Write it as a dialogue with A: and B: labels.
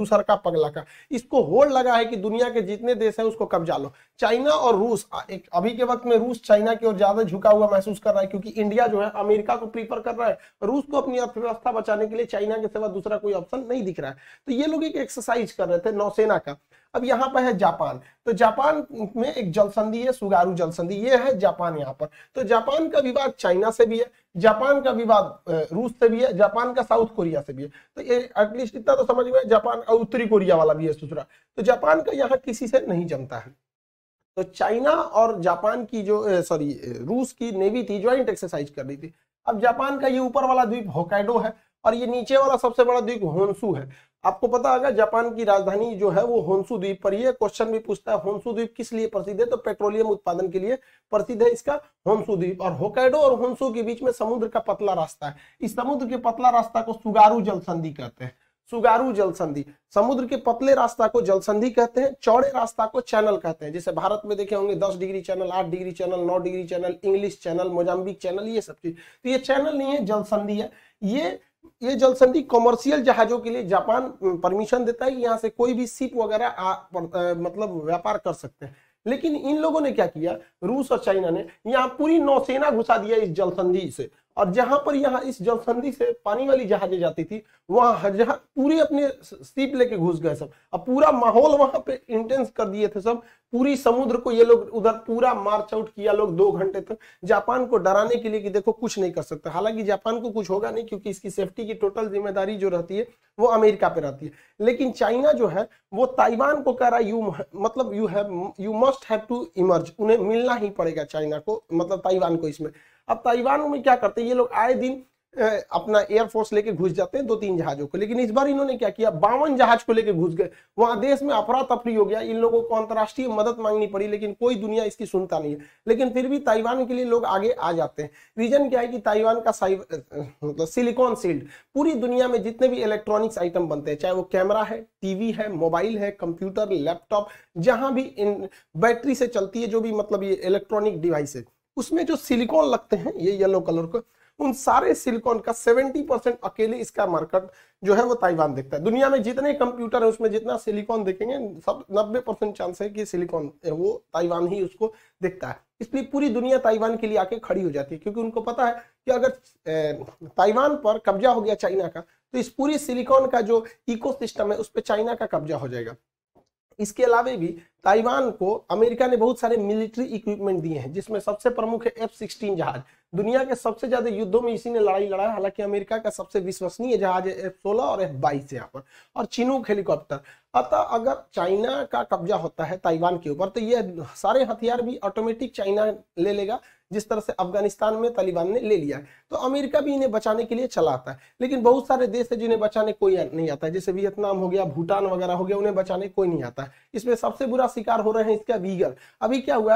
A: दूसरा का पगला का। इसको होड़ लगा है कि दुनिया के जितने देश है उसको कब्जा लो। चाइना और रूस एक अभी के वक्त में रूस चाइना की ओर ज़्यादा झुका हुआ महसूस कर रहा है क्योंकि इंडिया जो है अमेरिका को प्रीफर कर रहा है। रूस को अपनी अर्थव्यवस्था बचाने के लिए चाइना के सिवा दूसरा कोई ऑप्शन नहीं दिख रहा है। तो ये लोग एक एक्सरसाइज कर रहे थे नौसेना का। अब यहाँ पर है जापान। तो जापान में एक जलसंधि है, सुगारू जलसंधि, ये है जापान यहाँ पर। तो जापान का विवाद चाइना से भी है, जापान का विवाद रूस से भी है, जापान का साउथ कोरिया से भी है। तो ये एटलीस्ट इतना तो समझ में जापान और उत्तरी कोरिया वाला भी है दूसरा तो जापान का यहाँ किसी से नहीं जमता है। तो चाइना और जापान की जो सॉरी रूस की नेवी थी ज्वाइंट एक्सरसाइज कर रही थी। अब जापान का ये ऊपर वाला द्वीप होकाइडो है और ये नीचे वाला सबसे बड़ा द्वीप होन्सू है। आपको पता होगा, जापान की राजधानी जो है वो होन्सू द्वीप पर ही है। क्वेश्चन भी पूछता है, होन्सू द्वीप किस लिए प्रसिद्ध है? तो पेट्रोलियम उत्पादन के लिए प्रसिद्ध है इसका होन्सू द्वीप। और होकैडो और होन्सू के बीच में समुद्र का पतला रास्ता है। इस समुद्र के पतला रास्ता को सुगारू जल संधि कहते हैं। सुगारू जल संधि समुद्र के पतले रास्ता को जल संधि कहते हैं, चौड़े रास्ता को चैनल कहते हैं। जैसे भारत में देखे होंगे, दस डिग्री चैनल, आठ डिग्री चैनल, नौ degree channel, English channel, Mozambique channel, ये सब चीज़। तो ये चैनल नहीं है जल संधि है। ये ये जल संधि कॉमर्शियल जहाजों के लिए जापान परमिशन देता है कि यहाँ से कोई भी शिप वगैरह मतलब व्यापार कर सकते हैं। लेकिन इन लोगों ने क्या किया? रूस और चाइना ने यहाँ पूरी नौसेना घुसा दिया इस जलसंधि से। और जहाँ पर यहाँ इस जलसंधि से पानी वाली जहाजें जाती थी, वहाँ जहाँ पूरे अपने सीप लेके घुस गए सब। अब पूरा माहौल वहाँ पे इंटेंस कर दिए थे सब। पूरी समुद्र को ये लोग उधर पूरा मार्च आउट किया लोग दो घंटे तक। जापान को डराने के लिए कि देखो कुछ नहीं कर सकते। हालाँकि जापान को कुछ होगा नहीं क्योंकि इसकी सेफ्टी की टोटल ज़िम्मेदारी जो रहती है, वो अमेरिका पे रहती है। लेकिन चाइना जो है, वो ताइवान को कह रहा है यू मतलब you have you must have to emerge उन्हें मिलना ही पड़ेगा चाइना को मतलब ताइवान को इसमें। अब ताइवान में क्या करते हैं? ये लोग आए दिन अपना एयरफोर्स लेके घुस जाते हैं दो तीन जहाजों को। लेकिन इस बार इन्होंने क्या किया? बावन जहाज़ को लेके घुस गए। वहाँ देश में अफरा तफरी हो गया। इन लोगों को अंतरराष्ट्रीय मदद मांगनी पड़ी, लेकिन कोई दुनिया इसकी सुनता नहीं है। लेकिन फिर भी ताइवान के लिए लोग आगे आ जाते हैं। रीजन क्या है कि ताइवान का मतलब सिलिकॉन सील्ड पूरी दुनिया में जितने भी इलेक्ट्रॉनिक्स आइटम बनते हैं, चाहे वो कैमरा है टीवी है मोबाइल है कंप्यूटर लैपटॉप जहाँ भी बैटरी से चलती है, जो भी मतलब ये इलेक्ट्रॉनिक डिवाइस है। उसमें जो सिलिकॉन लगते हैं, ये येलो कलर को, उन सारे सिलिकॉन का 70 परसेंट अकेले इसका मार्केट जो है वो ताइवान देखता है। दुनिया में जितने कंप्यूटर है, उसमें जितना सिलिकॉन देखेंगे, सब 90 परसेंट चांस है कि सिलिकॉन वो ताइवान ही उसको देखता है। इसलिए पूरी दुनिया ताइवान के लिए आके खड़ी हो जाती है, क्योंकि उनको पता है कि अगर ताइवान पर कब्जा हो गया चाइना का तो इस पूरी सिलिकॉन का जो इको है, उस पर चाइना का कब्जा हो जाएगा। इसके अलावा भी ताइवान को अमेरिका ने बहुत सारे मिलिट्री इक्विपमेंट दिए हैं, जिसमें सबसे प्रमुख है एफ़ सिक्सटीन जहाज़। दुनिया के सबसे ज़्यादा युद्धों में इसी ने लड़ाई लड़ा है। हालाँकि अमेरिका का सबसे विश्वसनीय जहाज़ है एफ़ सोलह और एफ़ बाईस यहाँ पर, और चिनूक हेलीकॉप्टर। अतः अगर चाइना का कब्जा होता है ताइवान के ऊपर तो ये सारे हथियार भी ऑटोमेटिक चाइना ले लेगा, जिस तरह से अफ़गानिस्तान में तालिबान ने ले लिया। है तो अमेरिका भी इन्हें बचाने के लिए चला आता है, लेकिन बहुत सारे देश है जिन्हें बचाने कोई नहीं आता है। जैसे वियतनाम हो गया, भूटान वगैरह हो गया, उन्हें बचाने कोई नहीं आता है। इसमें सबसे बुरा शिकार हो रहे हैं इसका वीगर अभी क्या हुआ